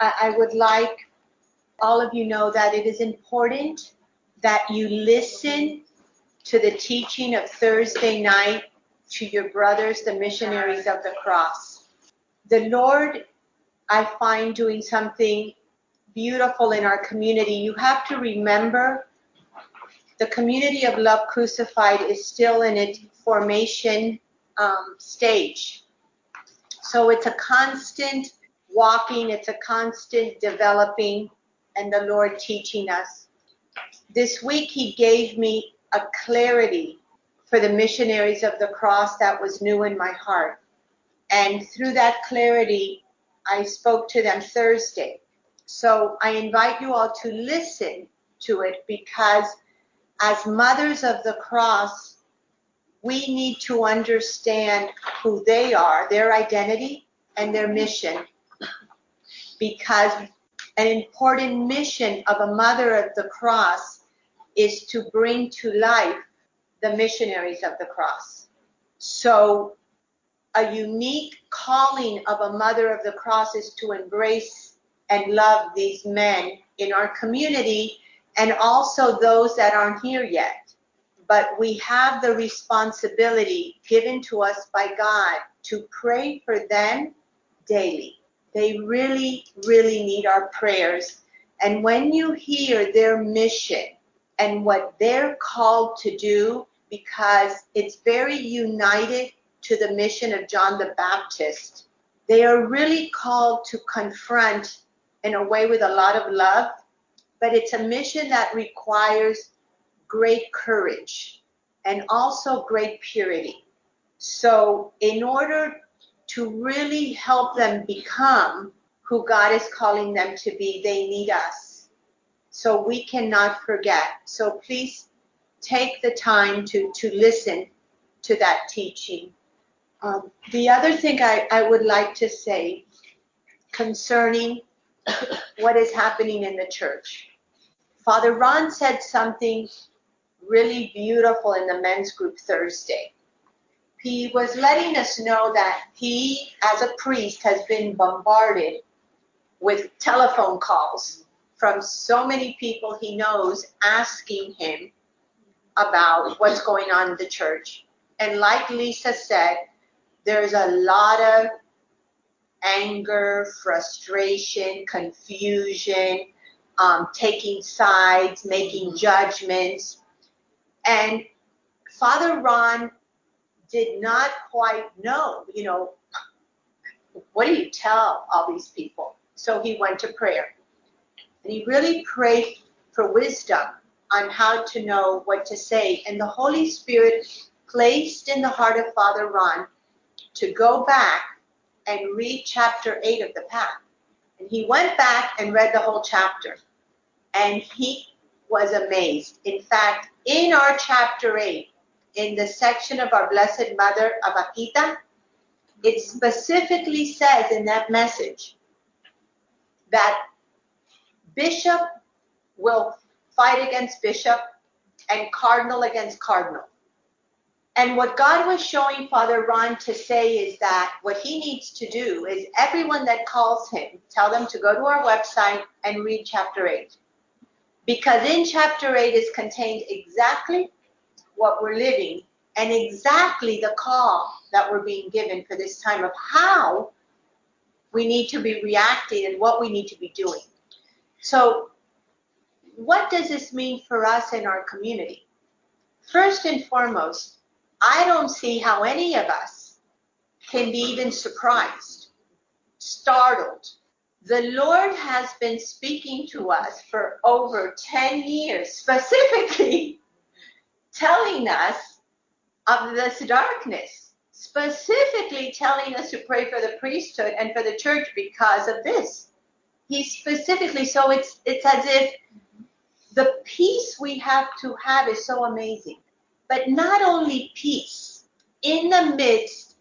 I, I would like all of you know that it is important that you listen to the teaching of Thursday night to your brothers, the missionaries of the cross. The Lord, I find, doing something beautiful in our community. You have to remember the community of Love Crucified is still in its formation um, stage. So it's a constant walking, it's a constant developing, and the Lord teaching us. This week, He gave me a clarity for the missionaries of the cross that was new in my heart. And through that clarity, I spoke to them Thursday. So I invite you all to listen to it because as mothers of the cross, we need to understand who they are, their identity, and their mission. Because an important mission of a mother of the cross is to bring to life the missionaries of the cross. So a unique calling of a mother of the cross is to embrace and love these men in our community and also those that aren't here yet. But we have the responsibility given to us by God to pray for them daily. They really, really need our prayers. And when you hear their mission and what they're called to do, because it's very united to the mission of John the Baptist, they are really called to confront in a way with a lot of love, but it's a mission that requires great courage and also great purity. So, in order to really help them become who God is calling them to be, they need us. So, we cannot forget. So, please take the time to, to listen to that teaching. Um, the other thing I, I would like to say concerning what is happening in the church. Father Ron said something really beautiful in the men's group Thursday. He was letting us know that he, as a priest, has been bombarded with telephone calls from so many people he knows asking him about what's going on in the church. And like Lisa said, there's a lot of anger, frustration, confusion, um, taking sides, making judgments. And Father Ron did not quite know, you know, what do you tell all these people? So he went to prayer. And he really prayed for wisdom on how to know what to say. And the Holy Spirit placed in the heart of Father Ron to go back and read chapter 8 of the path. And he went back and read the whole chapter. And he was amazed. In fact, in our chapter 8, in the section of our Blessed Mother of Akita, it specifically says in that message that bishop will fight against bishop and cardinal against cardinal. And what God was showing Father Ron to say is that what he needs to do is everyone that calls him, tell them to go to our website and read chapter 8. Because in chapter 8 is contained exactly what we're living and exactly the call that we're being given for this time of how we need to be reacting and what we need to be doing. So, what does this mean for us in our community? First and foremost, I don't see how any of us can be even surprised, startled. The Lord has been speaking to us for over 10 years, specifically telling us of this darkness, specifically telling us to pray for the priesthood and for the church because of this. He specifically, so it's it's as if the peace we have to have is so amazing but not only peace in the midst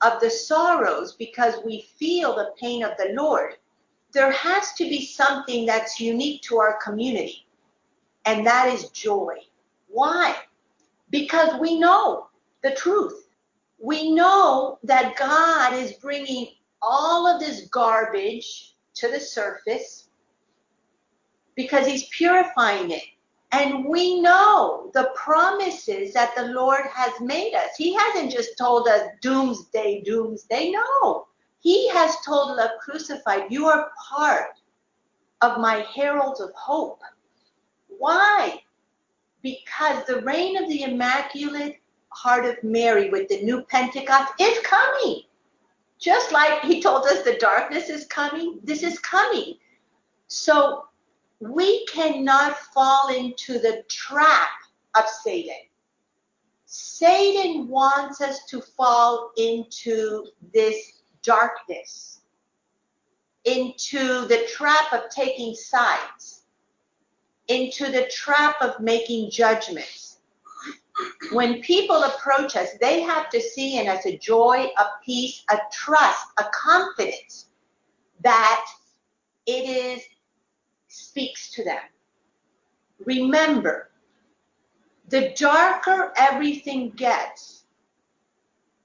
of the sorrows because we feel the pain of the Lord. There has to be something that's unique to our community, and that is joy. Why? Because we know the truth. We know that God is bringing all of this garbage to the surface because he's purifying it. And we know the promises that the Lord has made us. He hasn't just told us doomsday, doomsday. No. He has told the crucified, you are part of my heralds of hope. Why? Because the reign of the Immaculate Heart of Mary with the new Pentecost is coming. Just like he told us the darkness is coming, this is coming. So we cannot fall into the trap of Satan. Satan wants us to fall into this darkness, into the trap of taking sides, into the trap of making judgments. When people approach us, they have to see in us a joy, a peace, a trust, a confidence that it is speaks to them. Remember, the darker everything gets,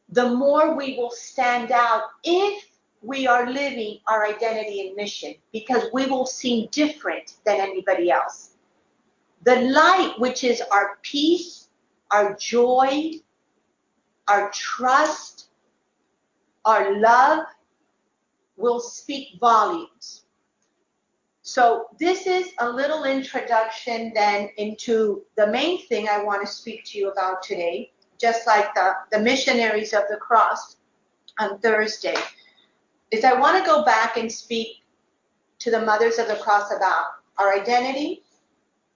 the more we will stand out if we are living our identity and mission because we will seem different than anybody else. The light, which is our peace, our joy, our trust, our love, will speak volumes. So this is a little introduction then into the main thing I want to speak to you about today, just like the, the missionaries of the cross on Thursday, is I want to go back and speak to the mothers of the cross about our identity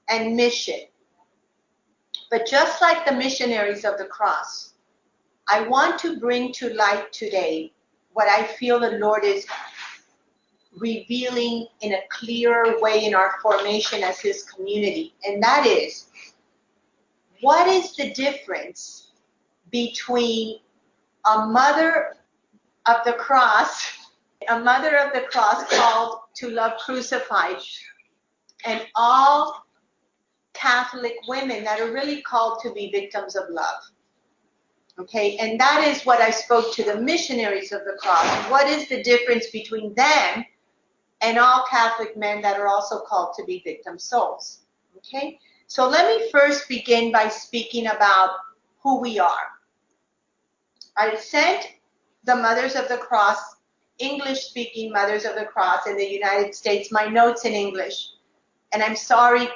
and mission. But just like the missionaries of the cross, I want to bring to light today what I feel the Lord is revealing in a clearer way in our formation as his community. And that is, what is the difference between a mother of the cross, a mother of the cross called to love crucified, and all Catholic women that are really called to be victims of love? Okay, and that is what I spoke to the missionaries of the cross. What is the difference between them and all Catholic men that are also called to be victim souls. Okay? So let me first begin by speaking about who we are. I sent the Mothers of the Cross, English speaking Mothers of the Cross in the United States, my notes in English. And I'm sorry,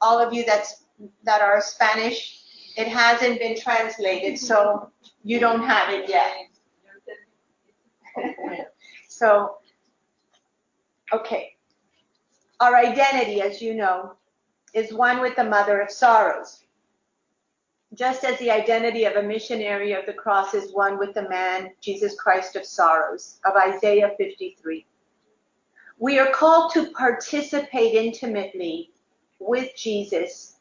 all of you that's, that are Spanish, it hasn't been translated, so you don't have it yet. so Okay. Our identity, as you know, is one with the mother of sorrows. Just as the identity of a missionary of the cross is one with the man, Jesus Christ of sorrows, of Isaiah 53. We are called to participate intimately with Jesus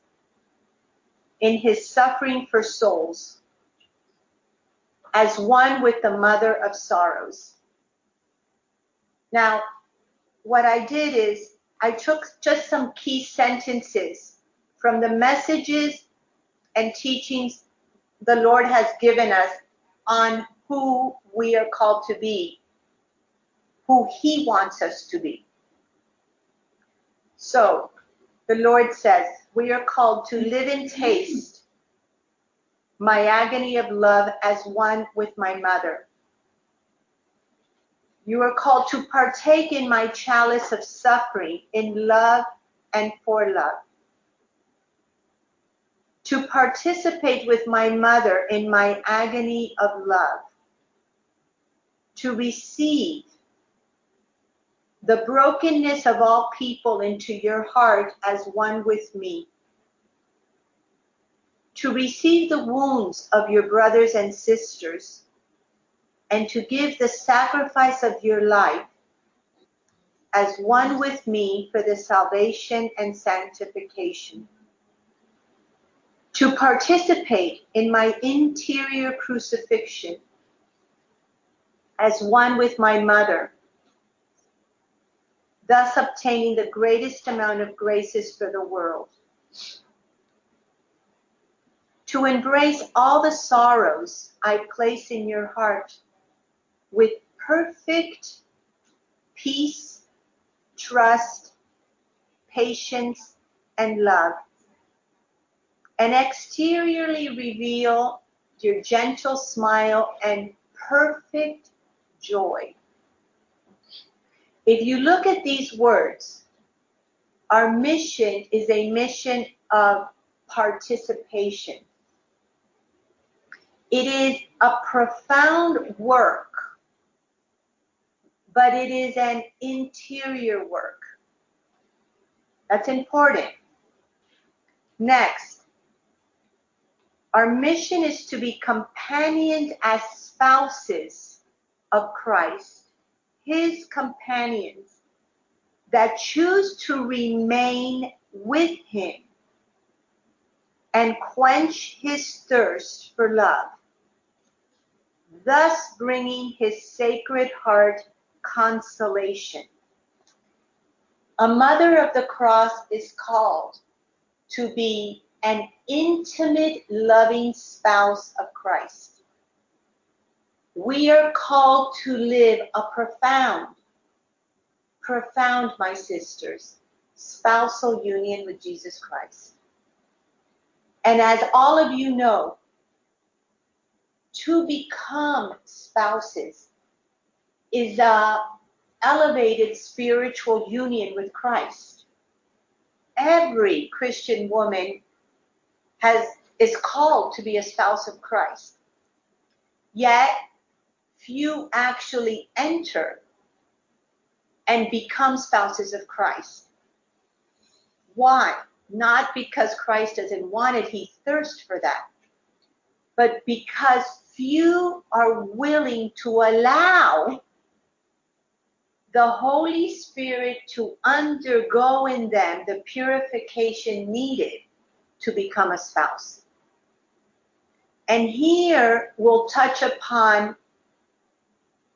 in his suffering for souls as one with the mother of sorrows. Now, what I did is I took just some key sentences from the messages and teachings the Lord has given us on who we are called to be, who He wants us to be. So, the Lord says, we are called to mm. live and taste my agony of love as one with my mother. You are called to partake in my chalice of suffering in love and for love. To participate with my mother in my agony of love. To receive the brokenness of all people into your heart as one with me. To receive the wounds of your brothers and sisters and to give the sacrifice of your life as one with me for the salvation and sanctification. To participate in my interior crucifixion as one with my mother, thus obtaining the greatest amount of graces for the world. To embrace all the sorrows I place in your heart with perfect peace trust, patience, and love, and exteriorly reveal your gentle smile and perfect joy. If you look at these words, our mission is a mission of participation. It is a profound work, but it is an interior work. That's important. Next, our mission is to be companions as spouses of Christ, his companions that choose to remain with him and quench his thirst for love, thus bringing his sacred heart consolation. A mother of the cross is called to be an intimate, loving spouse of Christ. We are called to live a profound, profound, my sisters, spousal union with Jesus Christ. And as all of you know, to become spouses is a elevated spiritual union with Christ. Every Christian woman has is called to be a spouse of Christ. Yet few actually enter and become spouses of Christ. Why? not because Christ doesn't want it, he thirsts for that, but because few are willing to allow the Holy Spirit to undergo in them the purification needed to become a spouse. And here we'll touch upon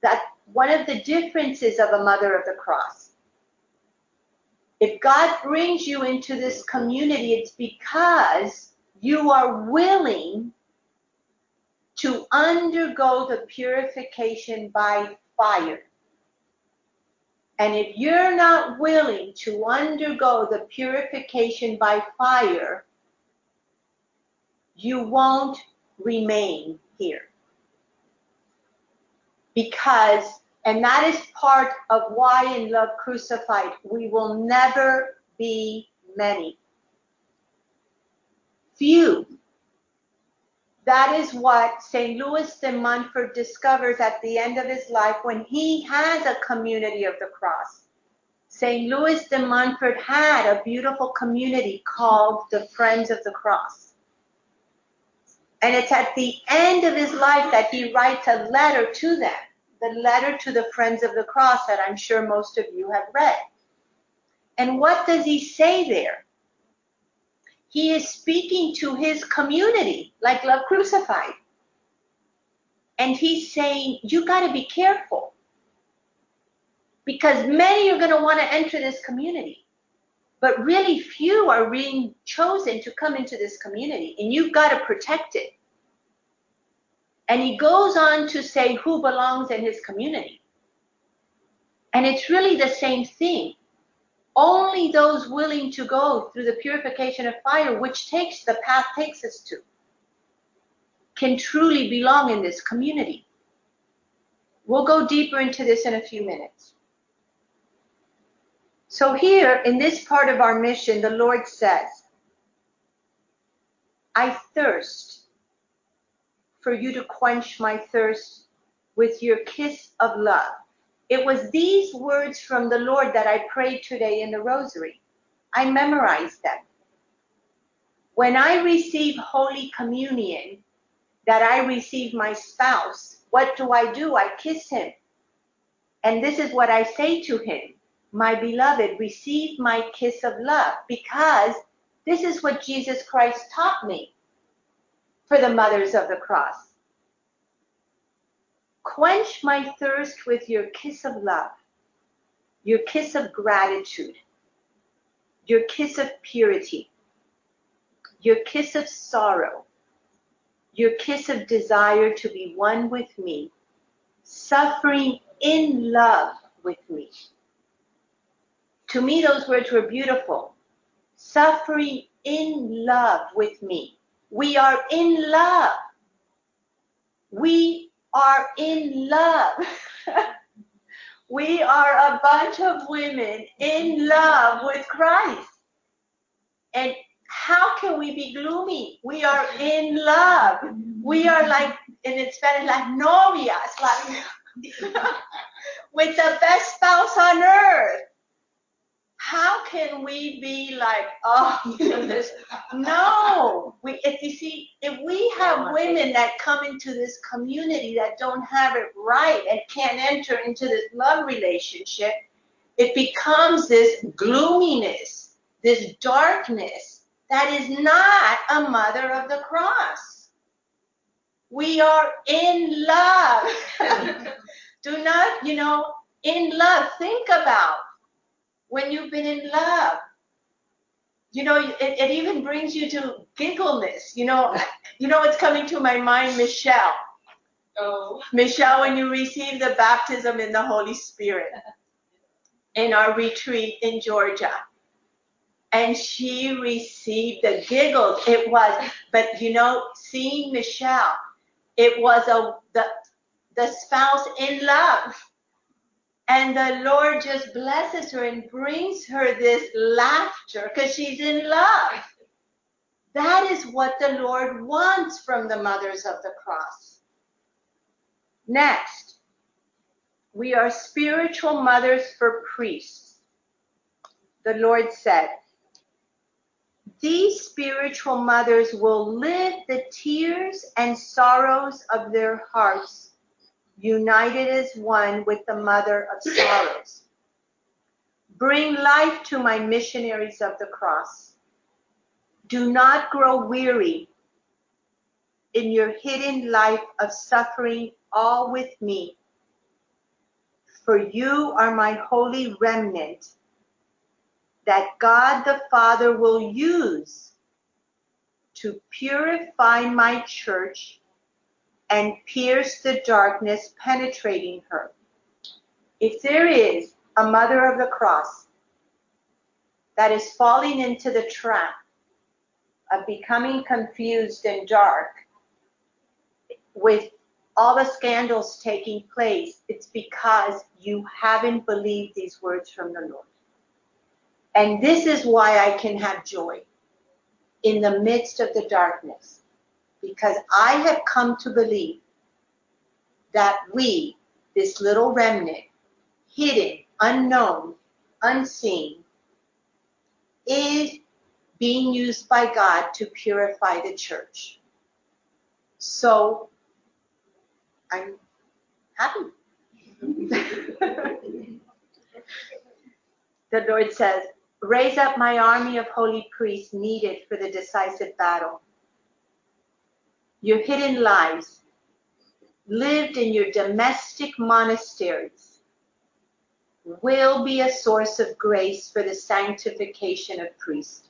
that one of the differences of a mother of the cross if God brings you into this community, it's because you are willing to undergo the purification by fire. And if you're not willing to undergo the purification by fire, you won't remain here. Because and that is part of why in Love Crucified we will never be many. Few. That is what St. Louis de Montfort discovers at the end of his life when he has a community of the cross. St. Louis de Montfort had a beautiful community called the Friends of the Cross. And it's at the end of his life that he writes a letter to them the letter to the Friends of the Cross that I'm sure most of you have read. And what does he say there? He is speaking to his community, like Love Crucified. And he's saying, you got to be careful. Because many are going to want to enter this community. But really few are being chosen to come into this community. And you've got to protect it. And he goes on to say who belongs in his community. And it's really the same thing. Only those willing to go through the purification of fire, which takes the path takes us to, can truly belong in this community. We'll go deeper into this in a few minutes. So, here in this part of our mission, the Lord says, I thirst for you to quench my thirst with your kiss of love. It was these words from the Lord that I prayed today in the rosary. I memorized them. When I receive Holy Communion, that I receive my spouse, what do I do? I kiss him. And this is what I say to him My beloved, receive my kiss of love, because this is what Jesus Christ taught me for the mothers of the cross. Quench my thirst with your kiss of love, your kiss of gratitude, your kiss of purity, your kiss of sorrow, your kiss of desire to be one with me, suffering in love with me. To me, those words were beautiful. Suffering in love with me. We are in love. We are in love. we are a bunch of women in love with Christ. And how can we be gloomy? We are in love. We are like, in Spanish, like novias, like with the best spouse on earth. How can we be like, oh, this? no. We, if you see, if we have women that come into this community that don't have it right and can't enter into this love relationship, it becomes this gloominess, this darkness that is not a mother of the cross. We are in love. Do not, you know, in love. Think about when you've been in love. You know, it, it even brings you to giggleness. You know, you know what's coming to my mind, Michelle. Oh. Michelle, when you received the baptism in the Holy Spirit in our retreat in Georgia. And she received the giggles. It was, but you know, seeing Michelle, it was a the the spouse in love. And the Lord just blesses her and brings her this laughter because she's in love. That is what the Lord wants from the mothers of the cross. Next, we are spiritual mothers for priests. The Lord said, These spiritual mothers will live the tears and sorrows of their hearts united as one with the mother of sorrows. Bring life to my missionaries of the cross. Do not grow weary in your hidden life of suffering all with me. For you are my holy remnant that God the Father will use to purify my church and pierce the darkness penetrating her. If there is a mother of the cross that is falling into the trap of becoming confused and dark with all the scandals taking place, it's because you haven't believed these words from the Lord. And this is why I can have joy in the midst of the darkness because I have come to believe that we, this little remnant, hidden, unknown, unseen, is being used by God to purify the church. So I'm happy. the Lord says, Raise up my army of holy priests needed for the decisive battle your hidden lives, lived in your domestic monasteries, will be a source of grace for the sanctification of priests.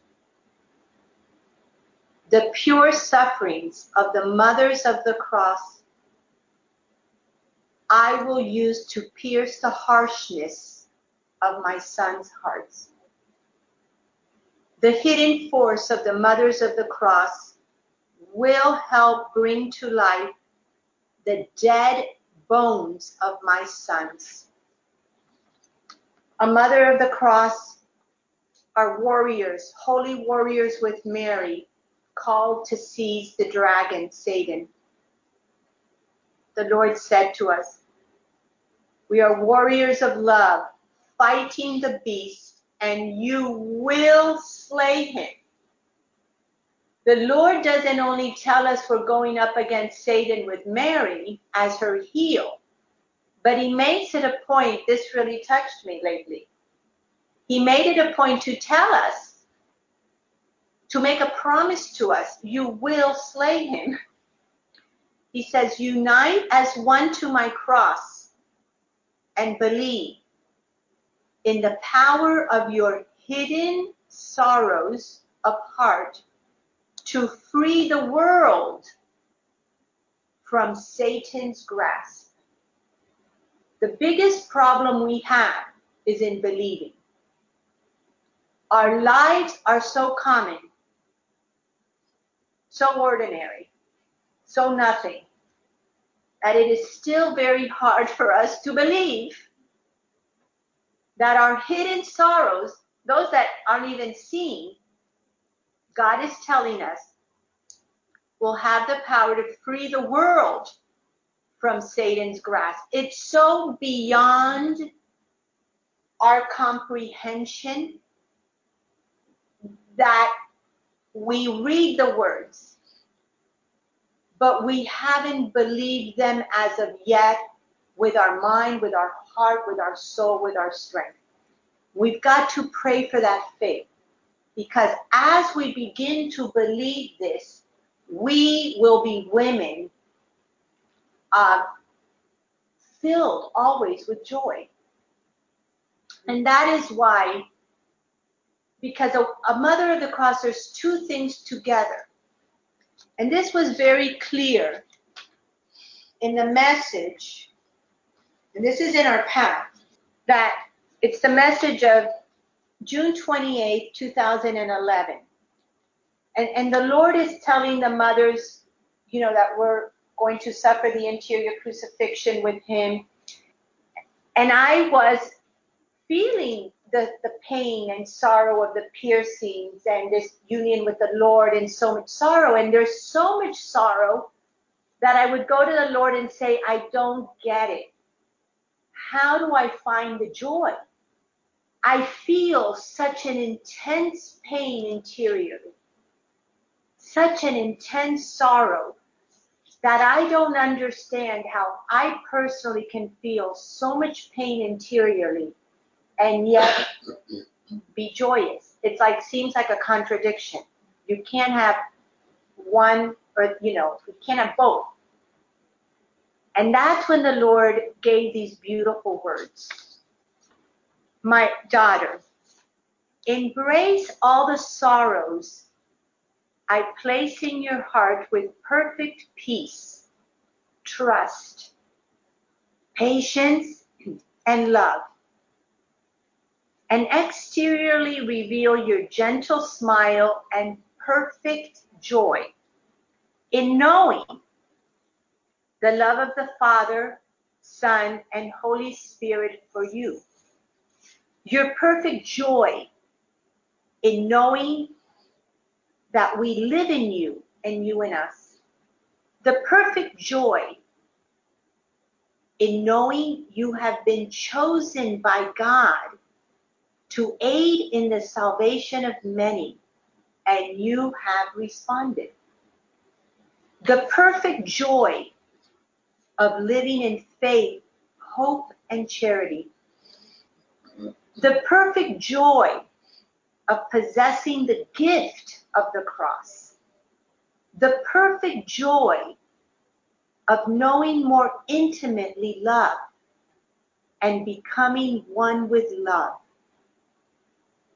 The pure sufferings of the mothers of the cross I will use to pierce the harshness of my sons' hearts. The hidden force of the mothers of the cross will help bring to life the dead bones of my sons. A mother of the cross are warriors, holy warriors with Mary, called to seize the dragon, Satan. The Lord said to us, We are warriors of love, fighting the beast, and you will slay him. The Lord doesn't only tell us we're going up against Satan with Mary as her heel, but he makes it a point, this really touched me lately. He made it a point to tell us, to make a promise to us, you will slay him. He says, unite as one to my cross and believe in the power of your hidden sorrows of heart to free the world from Satan's grasp. The biggest problem we have is in believing. Our lives are so common, so ordinary, so nothing, that it is still very hard for us to believe that our hidden sorrows, those that aren't even seen, God is telling us will have the power to free the world from Satan's grasp. It's so beyond our comprehension that we read the words, but we haven't believed them as of yet with our mind, with our heart, with our soul, with our strength. We've got to pray for that faith because as we begin to believe this, we will be women uh, filled always with joy. And that is why, because a, a mother of the cross, there's two things together. And this was very clear in the message, and this is in our path, that it's the message of June 28, 2011. And, and the Lord is telling the mothers, you know, that we're going to suffer the interior crucifixion with Him. And I was feeling the, the pain and sorrow of the piercings and this union with the Lord and so much sorrow. And there's so much sorrow that I would go to the Lord and say, I don't get it. How do I find the joy? I feel such an intense pain interiorly, such an intense sorrow that I don't understand how I personally can feel so much pain interiorly and yet be joyous. It's like seems like a contradiction. You can't have one or you know, you can't have both. And that's when the Lord gave these beautiful words my daughter, embrace all the sorrows I place in your heart with perfect peace, trust, patience, and love. And exteriorly reveal your gentle smile and perfect joy in knowing the love of the Father, Son, and Holy Spirit for you your perfect joy in knowing that we live in you and you in us. The perfect joy in knowing you have been chosen by God to aid in the salvation of many, and you have responded. The perfect joy of living in faith, hope, and charity the perfect joy of possessing the gift of the cross, the perfect joy of knowing more intimately love and becoming one with love,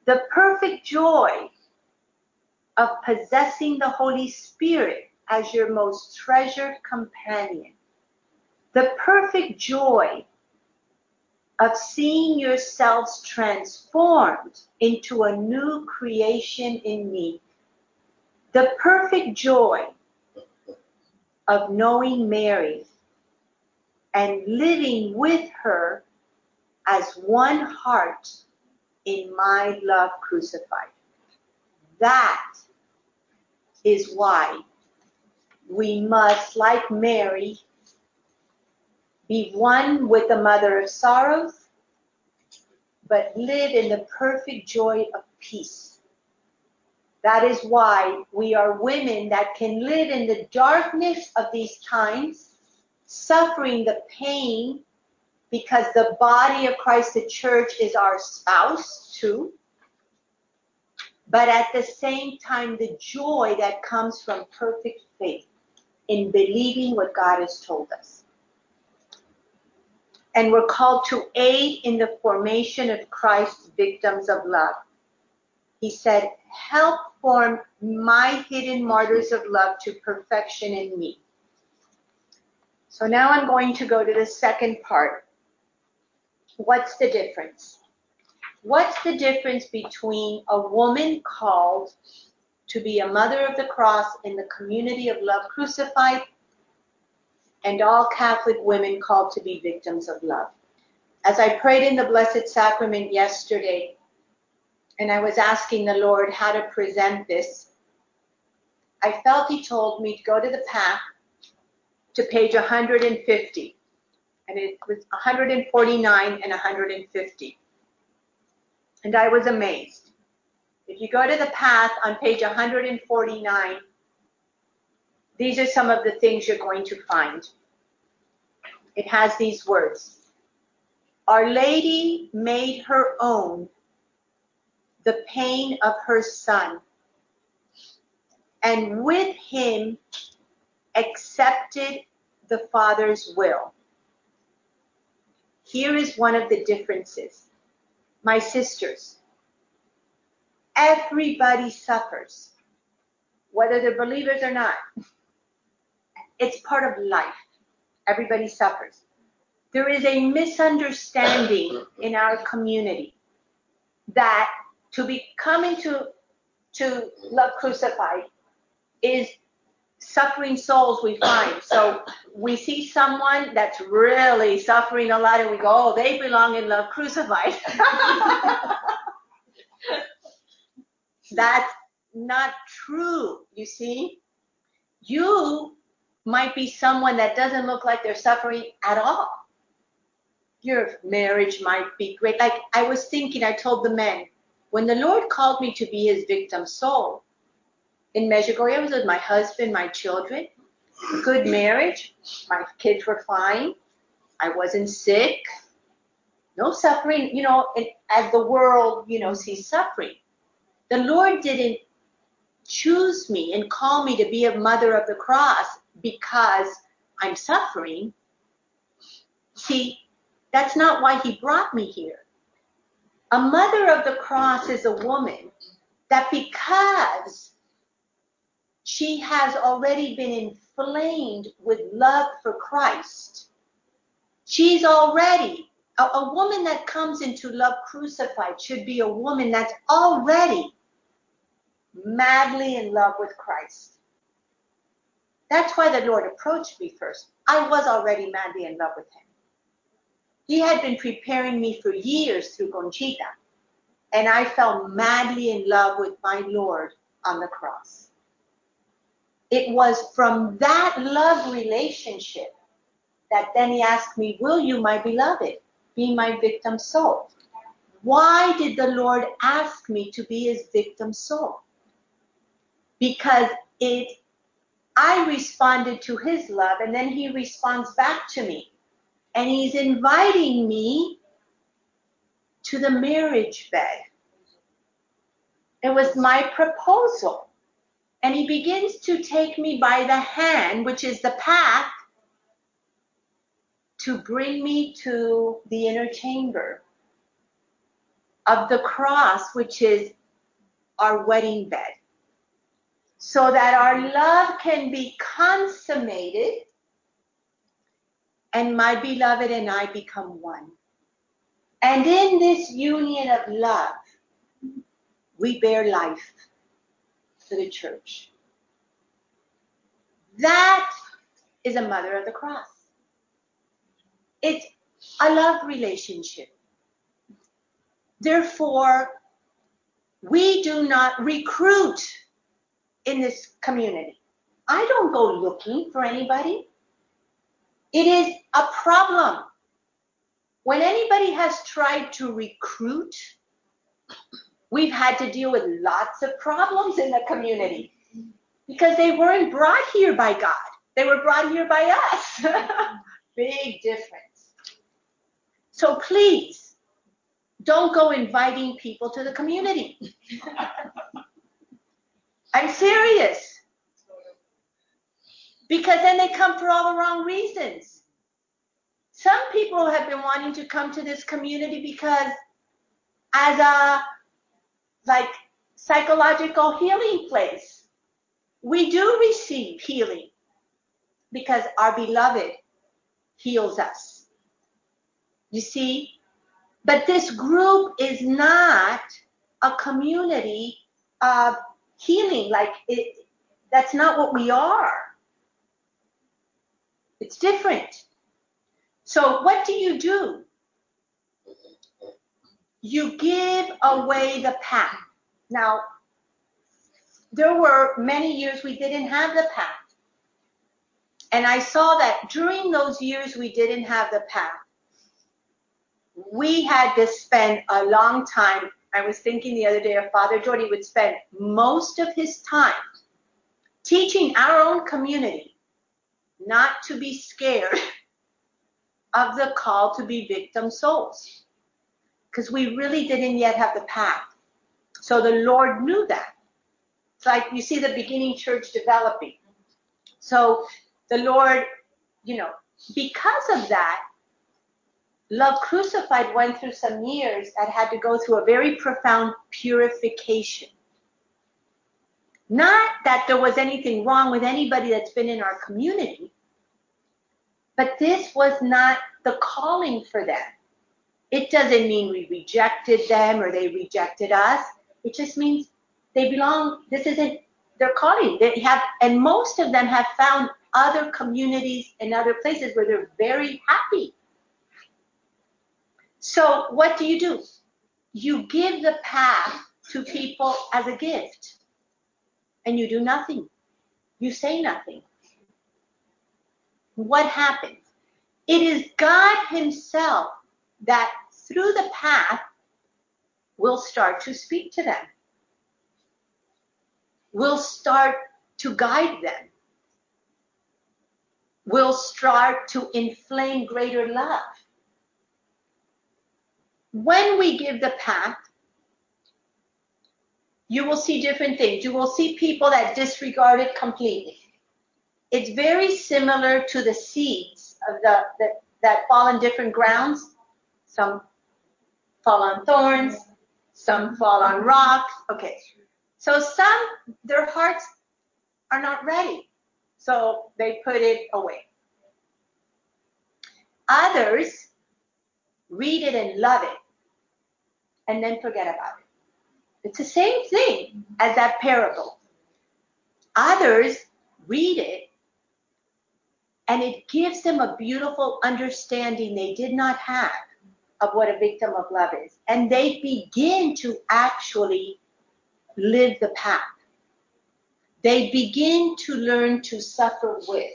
the perfect joy of possessing the Holy Spirit as your most treasured companion, the perfect joy of seeing yourselves transformed into a new creation in me. The perfect joy of knowing Mary and living with her as one heart in my love crucified. That is why we must, like Mary, be one with the mother of sorrows, but live in the perfect joy of peace. That is why we are women that can live in the darkness of these times, suffering the pain because the body of Christ, the church, is our spouse too. But at the same time, the joy that comes from perfect faith in believing what God has told us and we're called to aid in the formation of Christ's victims of love. He said, help form my hidden martyrs of love to perfection in me. So now I'm going to go to the second part. What's the difference? What's the difference between a woman called to be a mother of the cross in the community of love crucified and all Catholic women called to be victims of love? As I prayed in the Blessed Sacrament yesterday, and I was asking the Lord how to present this, I felt He told me to go to the path to page 150. And it was 149 and 150. And I was amazed. If you go to the path on page 149, these are some of the things you're going to find. It has these words Our Lady made her own the pain of her son, and with him accepted the Father's will. Here is one of the differences. My sisters, everybody suffers, whether they're believers or not. It's part of life. Everybody suffers. There is a misunderstanding in our community that to be coming to to love crucified is suffering souls we find. So we see someone that's really suffering a lot and we go, oh, they belong in love crucified. that's not true, you see. You might be someone that doesn't look like they're suffering at all. Your marriage might be great. Like I was thinking, I told the men, when the Lord called me to be his victim soul, in Medjugorje, I was with my husband, my children, good marriage. My kids were fine. I wasn't sick. No suffering, you know, and as the world, you know, sees suffering. The Lord didn't choose me and call me to be a mother of the cross because I'm suffering. See, that's not why he brought me here. A mother of the cross is a woman that because she has already been inflamed with love for Christ. She's already, a, a, woman that comes into love crucified should be a woman that's already madly in love with Christ. That's why the Lord approached me first. I was already madly in love with him. He had been preparing me for years through Conchita, and I fell madly in love with my Lord on the cross. It was from that love relationship that then he asked me, Will you, my beloved, be my victim soul? Why did the Lord ask me to be his victim soul? Because it I responded to his love and then he responds back to me. And he's inviting me to the marriage bed. It was my proposal. And he begins to take me by the hand, which is the path, to bring me to the inner chamber of the cross, which is our wedding bed. So that our love can be consummated and my beloved and I become one. And in this union of love, we bear life to the church. That is a mother of the cross. It's a love relationship. Therefore, we do not recruit in this community. I don't go looking for anybody. It is a problem. When anybody has tried to recruit, we've had to deal with lots of problems in the community because they weren't brought here by God. They were brought here by us. Big difference. So please, don't go inviting people to the community. I'm serious. Because then they come for all the wrong reasons. Some people have been wanting to come to this community because as a like psychological healing place. We do receive healing because our beloved heals us. You see, But this group is not a community of healing. Like it, that's not what we are. It's different. So what do you do? You give away the path. Now, there were many years we didn't have the path. And I saw that during those years we didn't have the path, we had to spend a long time. I was thinking the other day of Father Jordi would spend most of his time teaching our own community not to be scared of the call to be victim souls. Because we really didn't yet have the path. So the Lord knew that. It's like you see the beginning church developing. So the Lord, you know, because of that, Love Crucified went through some years that had to go through a very profound purification. Not that there was anything wrong with anybody that's been in our community, but this was not the calling for them. It doesn't mean we rejected them or they rejected us. It just means they belong, this isn't their calling. They have, and most of them have found other communities and other places where they're very happy. So what do you do? You give the path to people as a gift and you do nothing. You say nothing. What happens? It is God Himself that through the path will start to speak to them, will start to guide them, will start to inflame greater love when we give the path, you will see different things. You will see people that disregard it completely. It's very similar to the seeds of the, the that fall in different grounds. Some fall on thorns, some fall on rocks. Okay. So some, their hearts are not ready. So they put it away. Others read it and love it and then forget about it. It's the same thing as that parable. Others read it and it gives them a beautiful understanding they did not have of what a victim of love is. And they begin to actually live the path. They begin to learn to suffer with.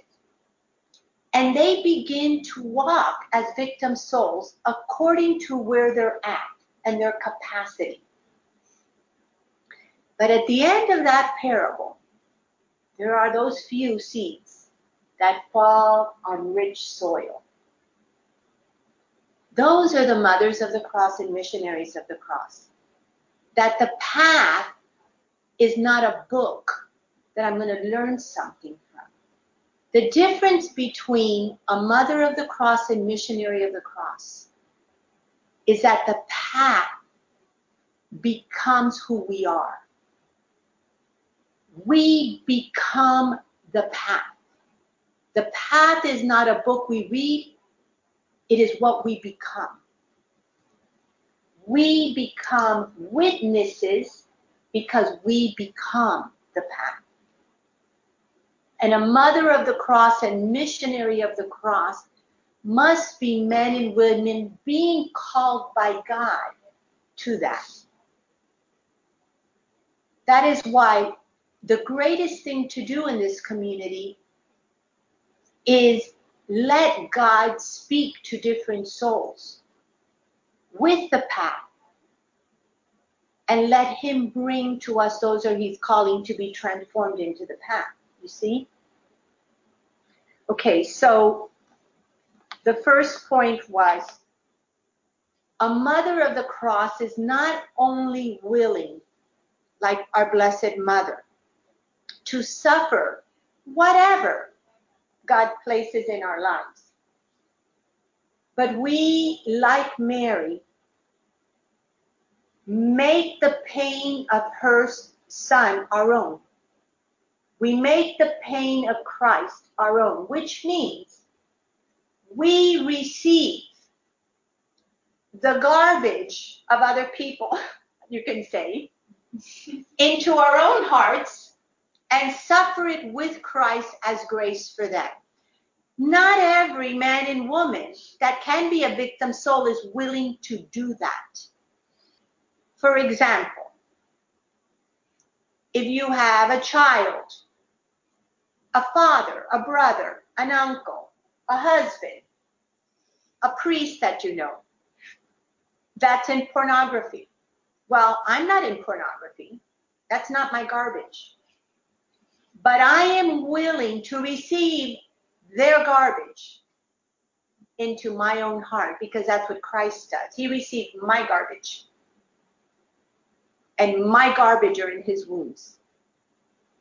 And they begin to walk as victim souls according to where they're at and their capacity. But at the end of that parable, there are those few seeds that fall on rich soil. Those are the mothers of the cross and missionaries of the cross. That the path is not a book that I'm going to learn something from. The difference between a mother of the cross and missionary of the cross is that the path becomes who we are. We become the path. The path is not a book we read, it is what we become. We become witnesses because we become the path. And a mother of the cross and missionary of the cross must be men and women being called by God to that. That is why the greatest thing to do in this community is let God speak to different souls with the path and let him bring to us those who he's calling to be transformed into the path. You see? Okay, so the first point was a mother of the cross is not only willing, like our Blessed Mother, to suffer whatever God places in our lives, but we, like Mary, make the pain of her son our own. We make the pain of Christ our own, which means we receive the garbage of other people, you can say, into our own hearts and suffer it with Christ as grace for them. Not every man and woman that can be a victim soul is willing to do that. For example, if you have a child, a father, a brother, an uncle, a husband, a priest that you know, that's in pornography. Well, I'm not in pornography. That's not my garbage. But I am willing to receive their garbage into my own heart because that's what Christ does. He received my garbage. And my garbage are in his wounds.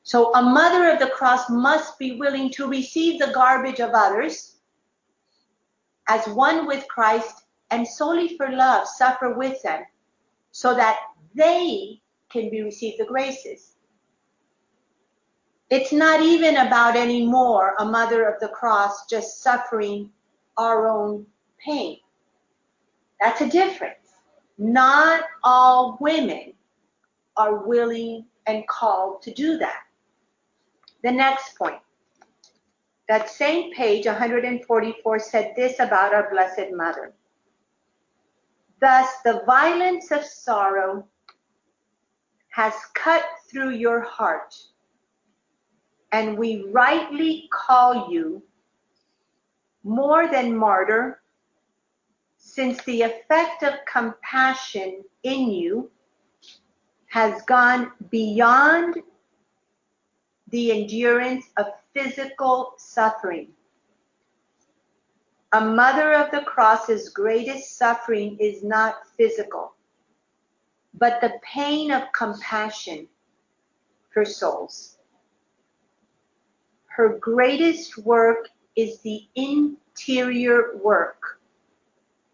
So a mother of the cross must be willing to receive the garbage of others as one with Christ and solely for love suffer with them so that they can be received the graces. It's not even about anymore a mother of the cross just suffering our own pain. That's a difference. Not all women are willing and called to do that. The next point. That same page, 144, said this about our Blessed Mother. Thus, the violence of sorrow has cut through your heart, and we rightly call you more than martyr, since the effect of compassion in you has gone beyond the endurance of physical suffering. A mother of the cross's greatest suffering is not physical, but the pain of compassion for souls. Her greatest work is the interior work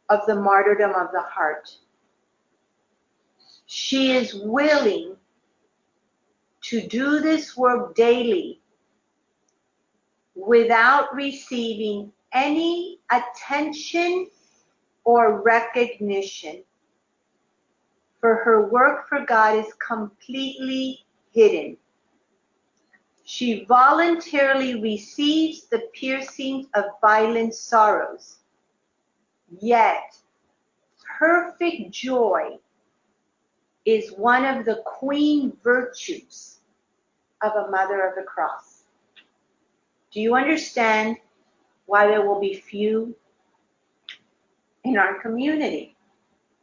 of the martyrdom of the heart. She is willing to do this work daily without receiving any attention or recognition. For her work for God is completely hidden. She voluntarily receives the piercings of violent sorrows. Yet, perfect joy is one of the queen virtues of a mother of the cross. Do you understand why there will be few in our community?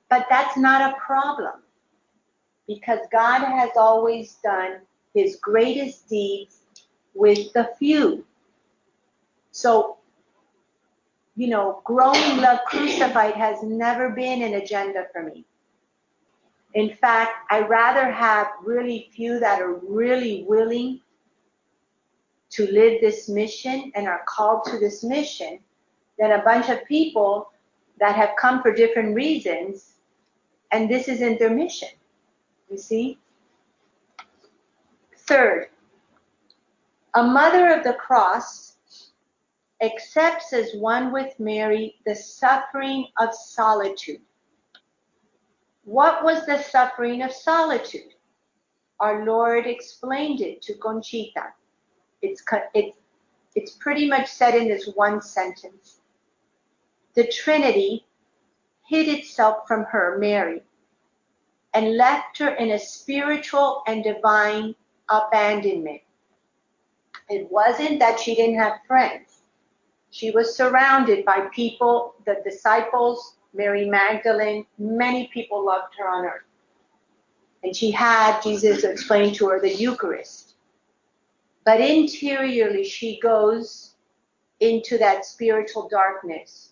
But that's not a problem because God has always done his greatest deeds with the few. So, you know, growing love crucified has never been an agenda for me. In fact, I rather have really few that are really willing to live this mission and are called to this mission than a bunch of people that have come for different reasons and this isn't their mission. You see? Third, a mother of the cross accepts as one with Mary the suffering of solitude. What was the suffering of solitude? Our Lord explained it to Conchita. It's, it's, pretty much said in this one sentence. The Trinity hid itself from her, Mary, and left her in a spiritual and divine abandonment. It wasn't that she didn't have friends. She was surrounded by people, the disciples, Mary Magdalene, many people loved her on earth. And she had Jesus explain to her the Eucharist. But interiorly, she goes into that spiritual darkness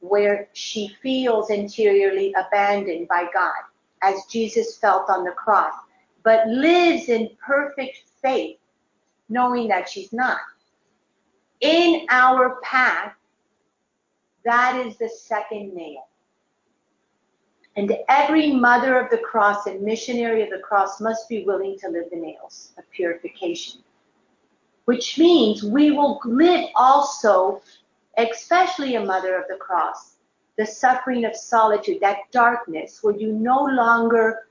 where she feels interiorly abandoned by God, as Jesus felt on the cross, but lives in perfect faith, knowing that she's not. In our path, that is the second nail. And every mother of the cross and missionary of the cross must be willing to live the nails of purification which means we will live also, especially a mother of the cross, the suffering of solitude, that darkness where you no longer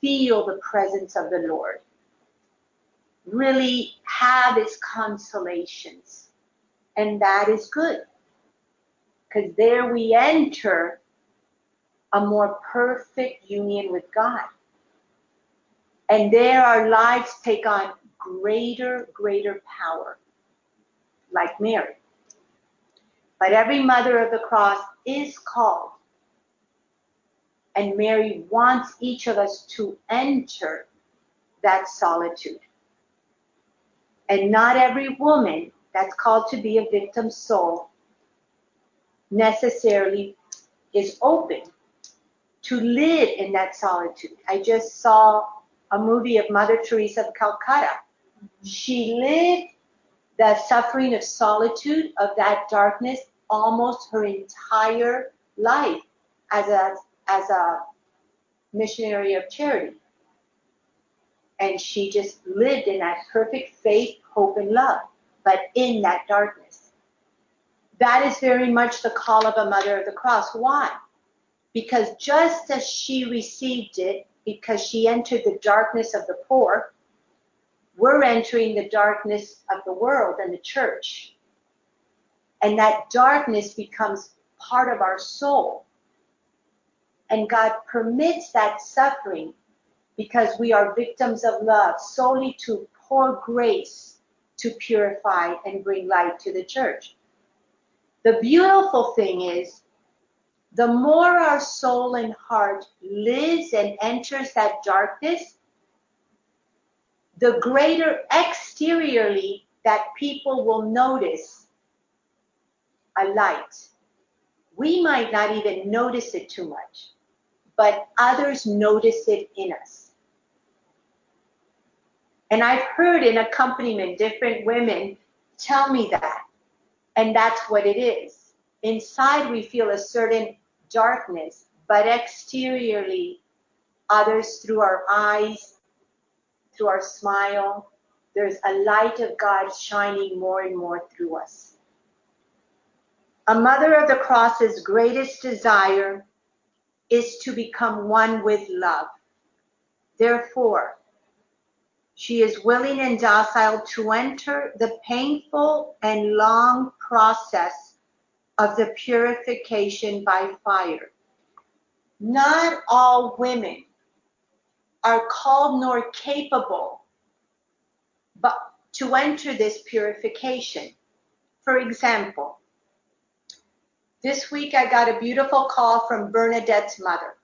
feel the presence of the Lord, really have its consolations. And that is good. Because there we enter a more perfect union with God. And there our lives take on greater, greater power, like Mary. But every mother of the cross is called. And Mary wants each of us to enter that solitude. And not every woman that's called to be a victim soul necessarily is open to live in that solitude. I just saw a movie of Mother Teresa of Calcutta. She lived the suffering of solitude, of that darkness, almost her entire life as a, as a missionary of charity. And she just lived in that perfect faith, hope, and love, but in that darkness. That is very much the call of a mother of the cross. Why? Because just as she received it, because she entered the darkness of the poor, we're entering the darkness of the world and the church. And that darkness becomes part of our soul. And God permits that suffering because we are victims of love solely to pour grace to purify and bring light to the church. The beautiful thing is the more our soul and heart lives and enters that darkness, the greater exteriorly that people will notice a light. We might not even notice it too much, but others notice it in us. And I've heard in accompaniment different women tell me that. And that's what it is. Inside we feel a certain darkness, but exteriorly, others through our eyes, through our smile, there's a light of God shining more and more through us. A mother of the cross's greatest desire is to become one with love. Therefore, she is willing and docile to enter the painful and long process of the purification by fire. Not all women are called nor capable but to enter this purification. For example, this week I got a beautiful call from Bernadette's mother.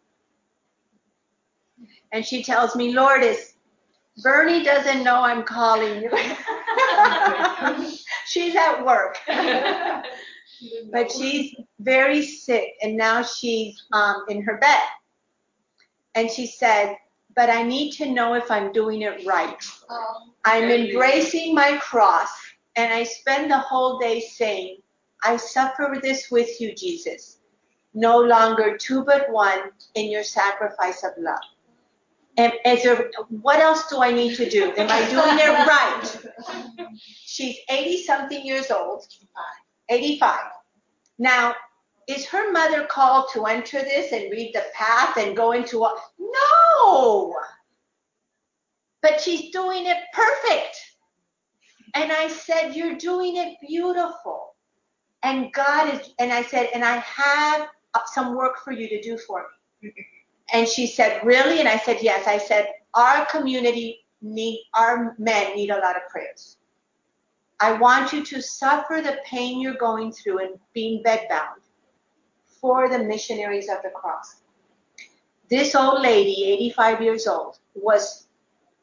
And she tells me, Lourdes, Bernie doesn't know I'm calling you. She's at work. but she's very sick and now she's um, in her bed. And she said, but I need to know if I'm doing it right. Oh, I'm embracing my cross and I spend the whole day saying, I suffer this with you, Jesus. No longer two but one in your sacrifice of love. And is there, what else do I need to do? Am I doing it right? She's 80 something years old. 85. Now, is her mother called to enter this and read the path and go into a no! But she's doing it perfect. And i said you're doing it beautiful. And god is and i said and i have some work for you to do for me. And she said really? And i said yes. I said our community need our men need a lot of prayers. I want you to suffer the pain you're going through and being bedbound for the missionaries of the cross. This old lady, 85 years old, was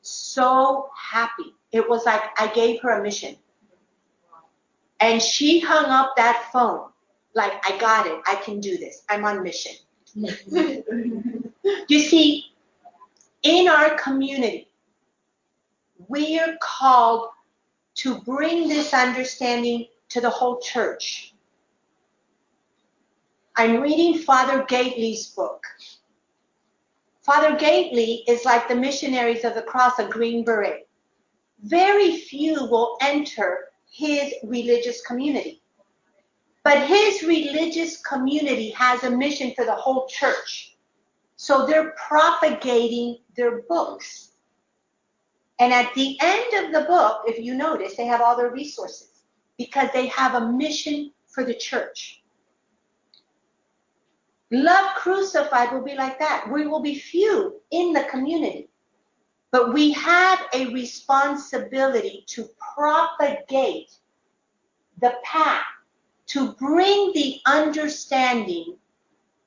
so happy. It was like I gave her a mission. And she hung up that phone like, I got it. I can do this. I'm on mission. you see, in our community, we are called to bring this understanding to the whole church. I'm reading Father Gately's book. Father Gately is like the missionaries of the cross, a green beret. Very few will enter his religious community. But his religious community has a mission for the whole church. So they're propagating their books. And at the end of the book, if you notice, they have all their resources because they have a mission for the church. Love crucified will be like that. We will be few in the community, but we have a responsibility to propagate the path, to bring the understanding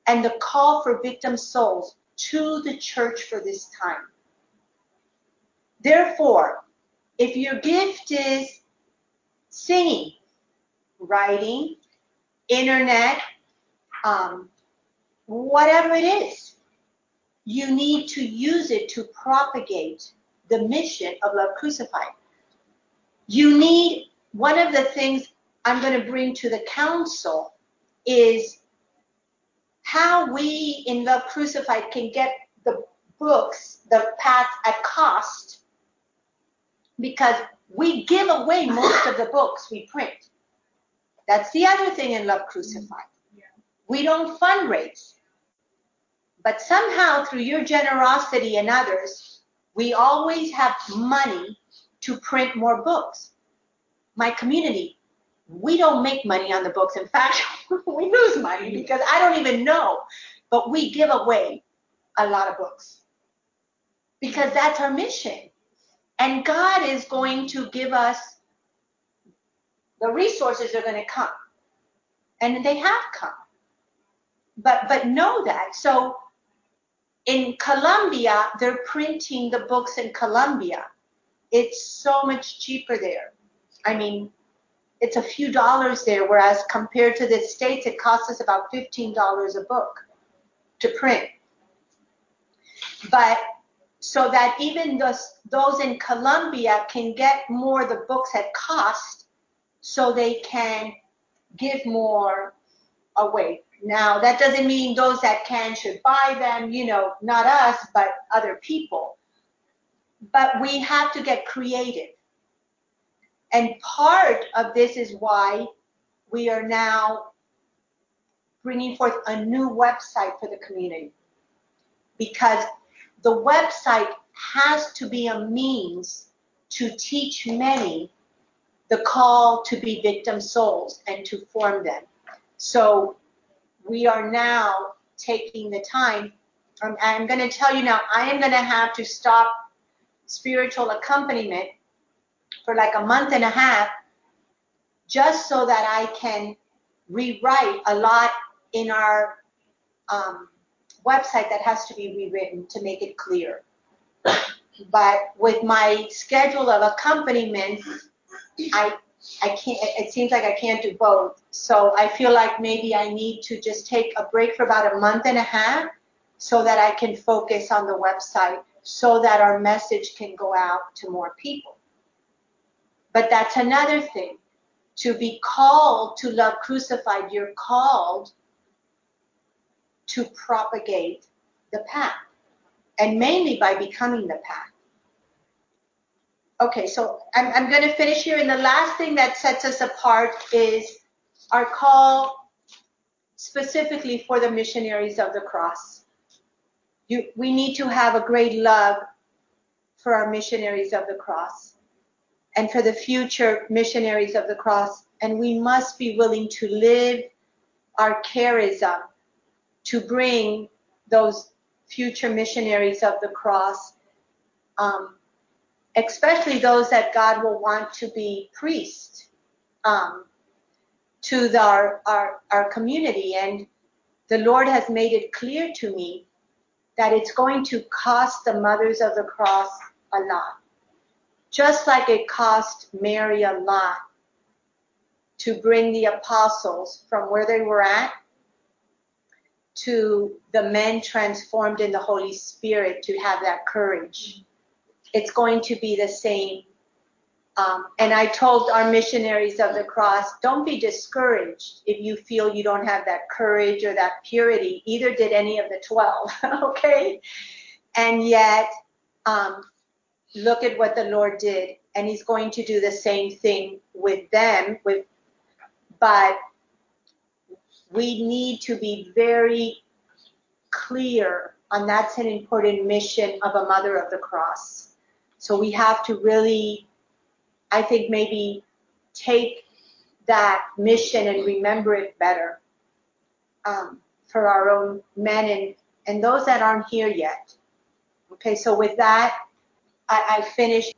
and the call for victim souls to the church for this time. Therefore, if your gift is singing, writing, internet, um, whatever it is, you need to use it to propagate the mission of Love Crucified. You need, one of the things I'm going to bring to the council is how we in Love Crucified can get the books, the path at cost, because we give away most of the books we print. That's the other thing in Love Crucified. We don't fundraise. But somehow, through your generosity and others, we always have money to print more books. My community, we don't make money on the books. In fact, we lose money because I don't even know. But we give away a lot of books because that's our mission. And God is going to give us the resources are going to come. And they have come. But but know that. So in Colombia, they're printing the books in Colombia. It's so much cheaper there. I mean, it's a few dollars there, whereas compared to the States, it costs us about $15 a book to print. But so that even those, those in Colombia can get more the books at cost so they can give more away now, that doesn't mean those that can should buy them, you know, not us, but other people. But we have to get creative. And part of this is why we are now bringing forth a new website for the community. Because the website has to be a means to teach many the call to be victim souls and to form them. So we are now taking the time. Um, I'm going to tell you now, I am going to have to stop spiritual accompaniment for like a month and a half just so that I can rewrite a lot in our um, website that has to be rewritten to make it clear. But with my schedule of accompaniment, I I can't, it seems like I can't do both. So I feel like maybe I need to just take a break for about a month and a half so that I can focus on the website so that our message can go out to more people. But that's another thing. To be called to love crucified, you're called to propagate the path, and mainly by becoming the path. Okay, so I'm, I'm going to finish here. And the last thing that sets us apart is our call specifically for the missionaries of the cross. You, we need to have a great love for our missionaries of the cross and for the future missionaries of the cross. And we must be willing to live our charism to bring those future missionaries of the cross um, especially those that God will want to be priests um, to the, our, our, our community. And the Lord has made it clear to me that it's going to cost the mothers of the cross a lot. Just like it cost Mary a lot to bring the apostles from where they were at to the men transformed in the Holy Spirit to have that courage it's going to be the same. Um, and I told our missionaries of the cross, don't be discouraged if you feel you don't have that courage or that purity. Either did any of the 12, okay? And yet, um, look at what the Lord did. And He's going to do the same thing with them. With, but we need to be very clear on that's an important mission of a mother of the cross. So we have to really, I think, maybe take that mission and remember it better um, for our own men and, and those that aren't here yet. Okay, so with that, I, I finished